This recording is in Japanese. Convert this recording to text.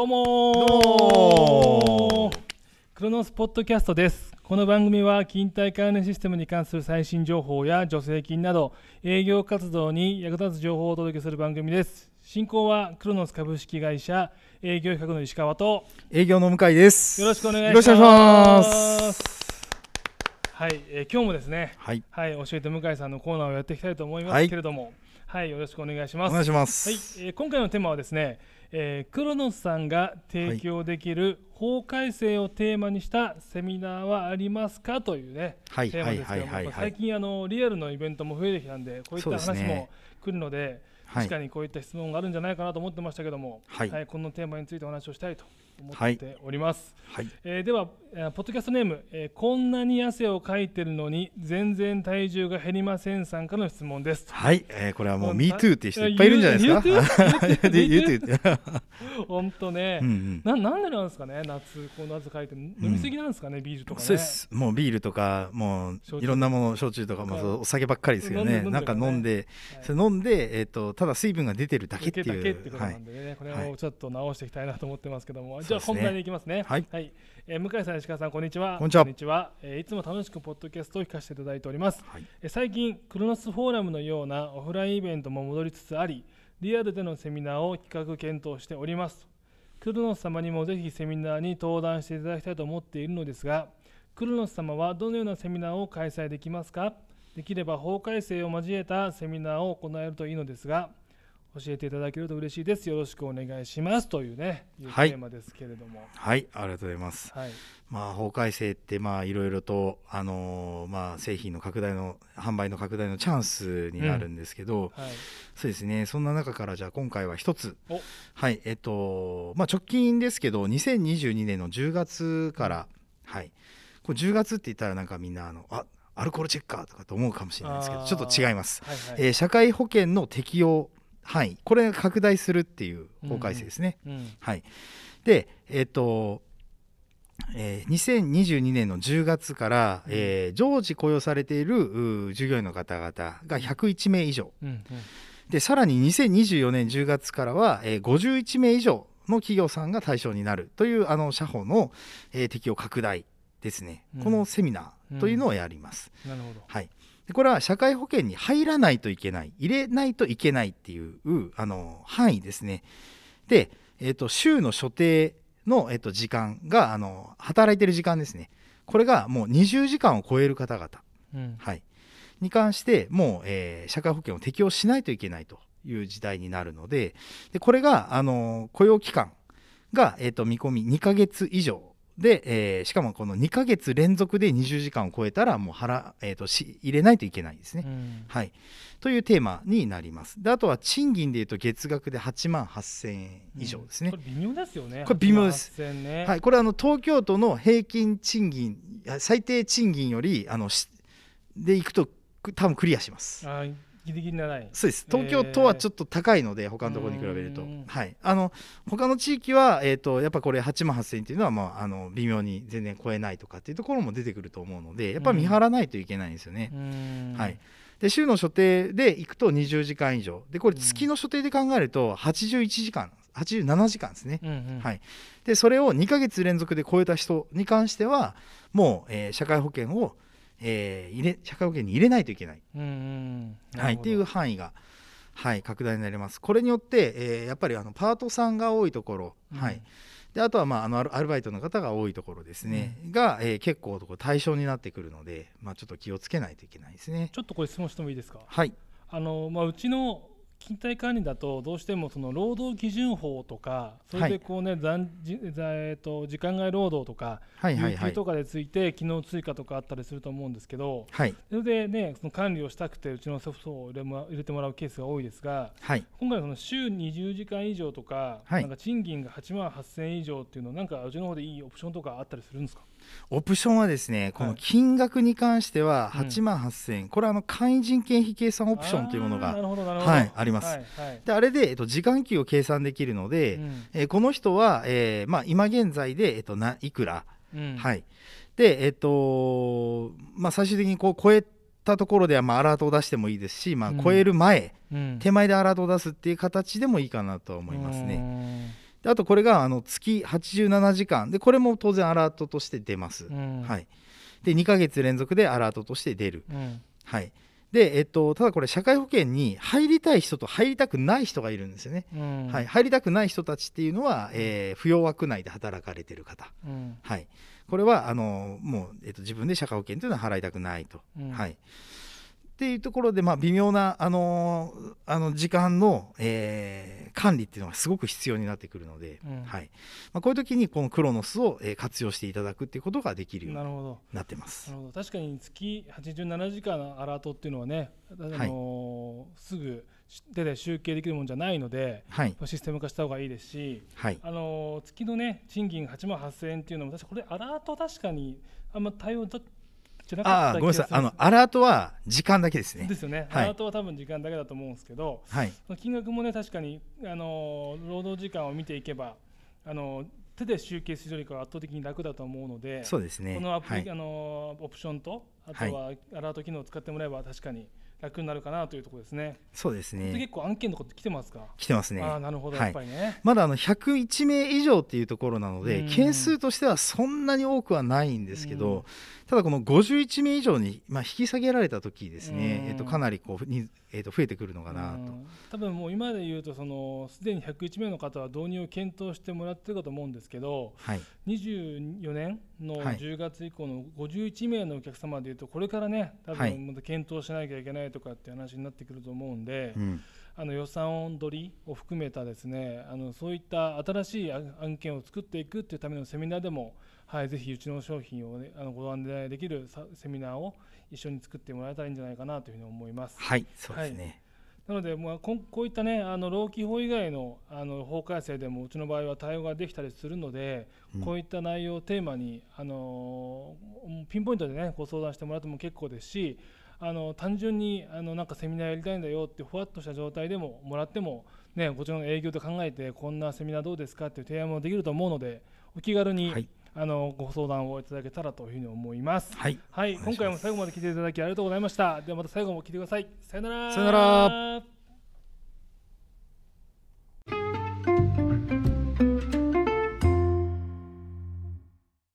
どうもクロノスポッドキャストです。この番組は勤怠管理システムに関する最新情報や助成金など営業活動に役立つ情報をお届けする番組です。進行はクロノス株式会社営業企画の石川と営業の向井です。よろしくお願いよろしくおしま願いします。す。はい、えー今日もですねはい、はい教えて向井さんのコーナーをやっていきたいと思いまはいすけれどもはい、よろしくお願いします。お願いしまはいす。、えー今回のテーマはですね、えークロノスさんが提供できる法改正をテーマにしたセミナーはありますかというね、はい、はい、テーマですけども、はい。最近あのリアルのイベントも増えてきたんで、こういった話も来るので、はい確かにこういった質問があるんじゃないかなと思ってましたけども、はい。このテーマについてお話をしたいと思はい。っております。はい、えーでは、えーポッドキャストネーム、えーこんなに汗をかいてるのに全然体重が減りませんさんからの質問です。はい、えーこれはもうもう Me Too っていう人いっぱいいるんじゃないですか？本当ね、うんうん。ななんでなんですかね？夏この夏かいて飲みすぎなんですかね、ビールとかね。そうです。もうビールとか、もういろんなもの、焼酎とかもそうお酒ばっかりですけどね。飲んで飲んでなんか飲んで、はい。それ飲んで、えっと、ただ水分が出てるだけっていう。ことはい。なんでね、これはいをちょっと直していきたいなと思ってますけども、じゃあ本題に行きますね。はいえー向井さん、石川さん、こんにちは。こんにちはえーいつも楽しくポッドキャストを聞かせていただいております。はい。えー最近、クロノスフォーラムのようなオフラインイベントも戻りつつあり、リアルでのセミナーを企画検討しております。クロノス様にもぜひセミナーに登壇していただきたいと思っているのですが、クロノス様はどのようなセミナーを開催できますか？できれば法改正を交えたセミナーを行えるといいのですが、教えていただけると嬉しいです。よろしくお願いします。というね、いうテはいーマですけれども。はい、ありがとうございます。はい。まあ、法改正ってまあいろいろと、あのーまあ、製品の拡大の販売の拡大のチャンスになるんですけど、はい。そうですねそんな中からじゃあ今回は一つおはいえっとまあ直近ですけど2022年の10月から、はいこれ10月って言ったらなんかみんなあのあアルコールチェッカーとかと思うかもしれないですけどちょっと違います、はい。はい。えー社会保険の適用範囲これが拡大するっていう法改正ですね、うん。はい、で、えっとえー2022年の10月から、うんえー常時雇用されているうー従業員の方々が101名以上うん。うん。でさらに2024年10月からは、えー51名以上の企業さんが対象になるというあの社保の、えー適用拡大ですね、うん。このセミナーというのをやります。なるほど。はい、でこれは社会保険に入らないといけない。入れないといけないっていうあの範囲ですね。で、えー、と週の所定の、えー、と時間があの働いてる時間ですね。これがもう20時間を超える方々、うん。はい、に関してもう、えー社会保険を適用しないといけないという時代になるのででこれがあの雇用期間が、えー、と見込み2ヶ月以上で、えーしかもこの2ヶ月連続で20時間を超えたらもう払、えー、とし入れないといけないですね。うん。はい、というテーマになります。であとは賃金でいうと月額で8万8000円以上ですねこ。れ微妙ですよね。これ微妙です8万8000ね。はい、これはあの東京都の平均賃金最低賃金よりあのしでいくとく多分クリアします。あーギリギリなライン。そうです。東京都はちょっと高いので、他のところに比べると。はい、あの他の地域は、えー、とやっぱこれ8万8000円っていうのは、まあ、あの微妙に全然超えないとかっていうところも出てくると思うのでやっぱ見張らないといけないんですよね。うん。はい、で週の所定で行くと20時間以上。でこれうん。月の所定で考えると81時間87時間ですね。うんうん。はい。でそれを2ヶ月連続で超えた人に関してはもう、えー社会保険を、えー入れ社会保険に入れないといけない、うんうん。はい、っていう範囲が、はい、拡大になります。これによって、えーやっぱりあのパートさんが多いところ、はい、であとは、まあ、あのアルバイトの方が多いところですね、が、えー結構対象になってくるので、まあ、ちょっと気をつけないといけないですね。ちょっとこれ質問してもいいですか？はい、あのまあうちの勤怠管理だとどうしてもその労働基準法とかそれでこうね、残じざえっと時間外労働とかはいはいはい。有給とかでついて機能追加とかあったりすると思うんですけどはい。それでねその管理をしたくてうちのソフトを入れも入れてもらうケースが多いですがはい。今回はその週20時間以上とか,、はい。なんか賃金が8万8000円以上っていうのなんかうちの方でいいオプションとかあったりするんですか？オプションはですねこのはい金額に関してはうん。8万8000円、これはあの簡易人件費計算オプションというものがはいあります。はいはい。であれで、えっと、時間給を計算できるので、うん。えーこの人は、えーまあ、今現在で、えっと、ないくら、うん。はい。でえっとまあ、最終的にこう超えたところでは、まあ、アラートを出してもいいですし、まあうん、超える前、うん。手前でアラートを出すっていう形でもいいかなと思いますね。あとこれがあの月87時間。でこれも当然アラートとして出ます、うん。はい、で2ヶ月連続でアラートとして出る、うん。はい。でえっと、ただこれ社会保険に入りたい人と入りたくない人がいるんですよね、うん。はい、入りたくない人たちっていうのは、えー扶養枠内で働かれてる方、うん。はい、これはあのもう、えっと、自分で社会保険というのは払いたくないと、うん。はい、っていうところで、まあ、微妙なあのあの時間の、えー管理っていうのがすごく必要になってくるので、うん。はい。まあ、こういう時にこのクロノスを、えー活用していただくっていうことができるようになってます。な。るほど。確かに月87時間のアラートっていうのはね、あのーすぐ手で集計できるものじゃないのではい、システム化した方がいいですし、はい。あのー月のね賃金8万8000円っていうのも確かこれアラート確かにあんま対応だじゃなかああごめんなさい。あのアラートは時間だけですね。ですよね、はい。アラートは多分時間だけだと思うんですけどはい。金額もね確かに、あのー労働時間を見ていけば、あのー手で集計するよりかは圧倒的に楽だと思うのでそうですね。このアプリ、はい。あのーオプションとあとはアラート機能を使ってもらえば確かに楽になるかなというところですね。そうですでね結構案件のこと来てますか、来てますね。ああなるほど、はい。やっぱりね。まだあの101名以上っていうところなのでうん。件数としてはそんなに多くはないんですけうん。どただこの51名以上にまあ引き下げられた時ですね。うん。えっとかなりこうにえっと増えてくるのかなと。うん。多分もう今で言うとそのすでに101名の方は導入を検討してもらってるかと思うんですけどはい。24年のはい。10月以降の51名のお客様でいうとこれからね多はい。分また検討しなきゃいけないとかって話になってくると思うんで、うん。あの予算取りを含めたですねあのそういった新しい案案件を作っていくっていうためのセミナーでも、はい、ぜひうちの商品を、ね、あのご案内できるさセミナーを一緒に作ってもらえたらいいんじゃないかなというふうに思います。はいそうですねなので、まあ、こういったねあの労基法以外のあの法改正でもうちの場合は対応ができたりするので、うん。こういった内容をテーマに、あのーピンポイントでねご相談してもらっても結構ですしあの単純にあのなんかセミナーやりたいんだよってふわっとした状態でももらっても、ね、こちらの営業で考えてこんなセミナーどうですかっていう提案もできると思うのでお気軽に、はいあのご相談をいただけたらというふうに思います。はいはい、今回も最後まで聞いていただきありがとうございました。ではまた最後も聞いてください。さよなら。さよなら。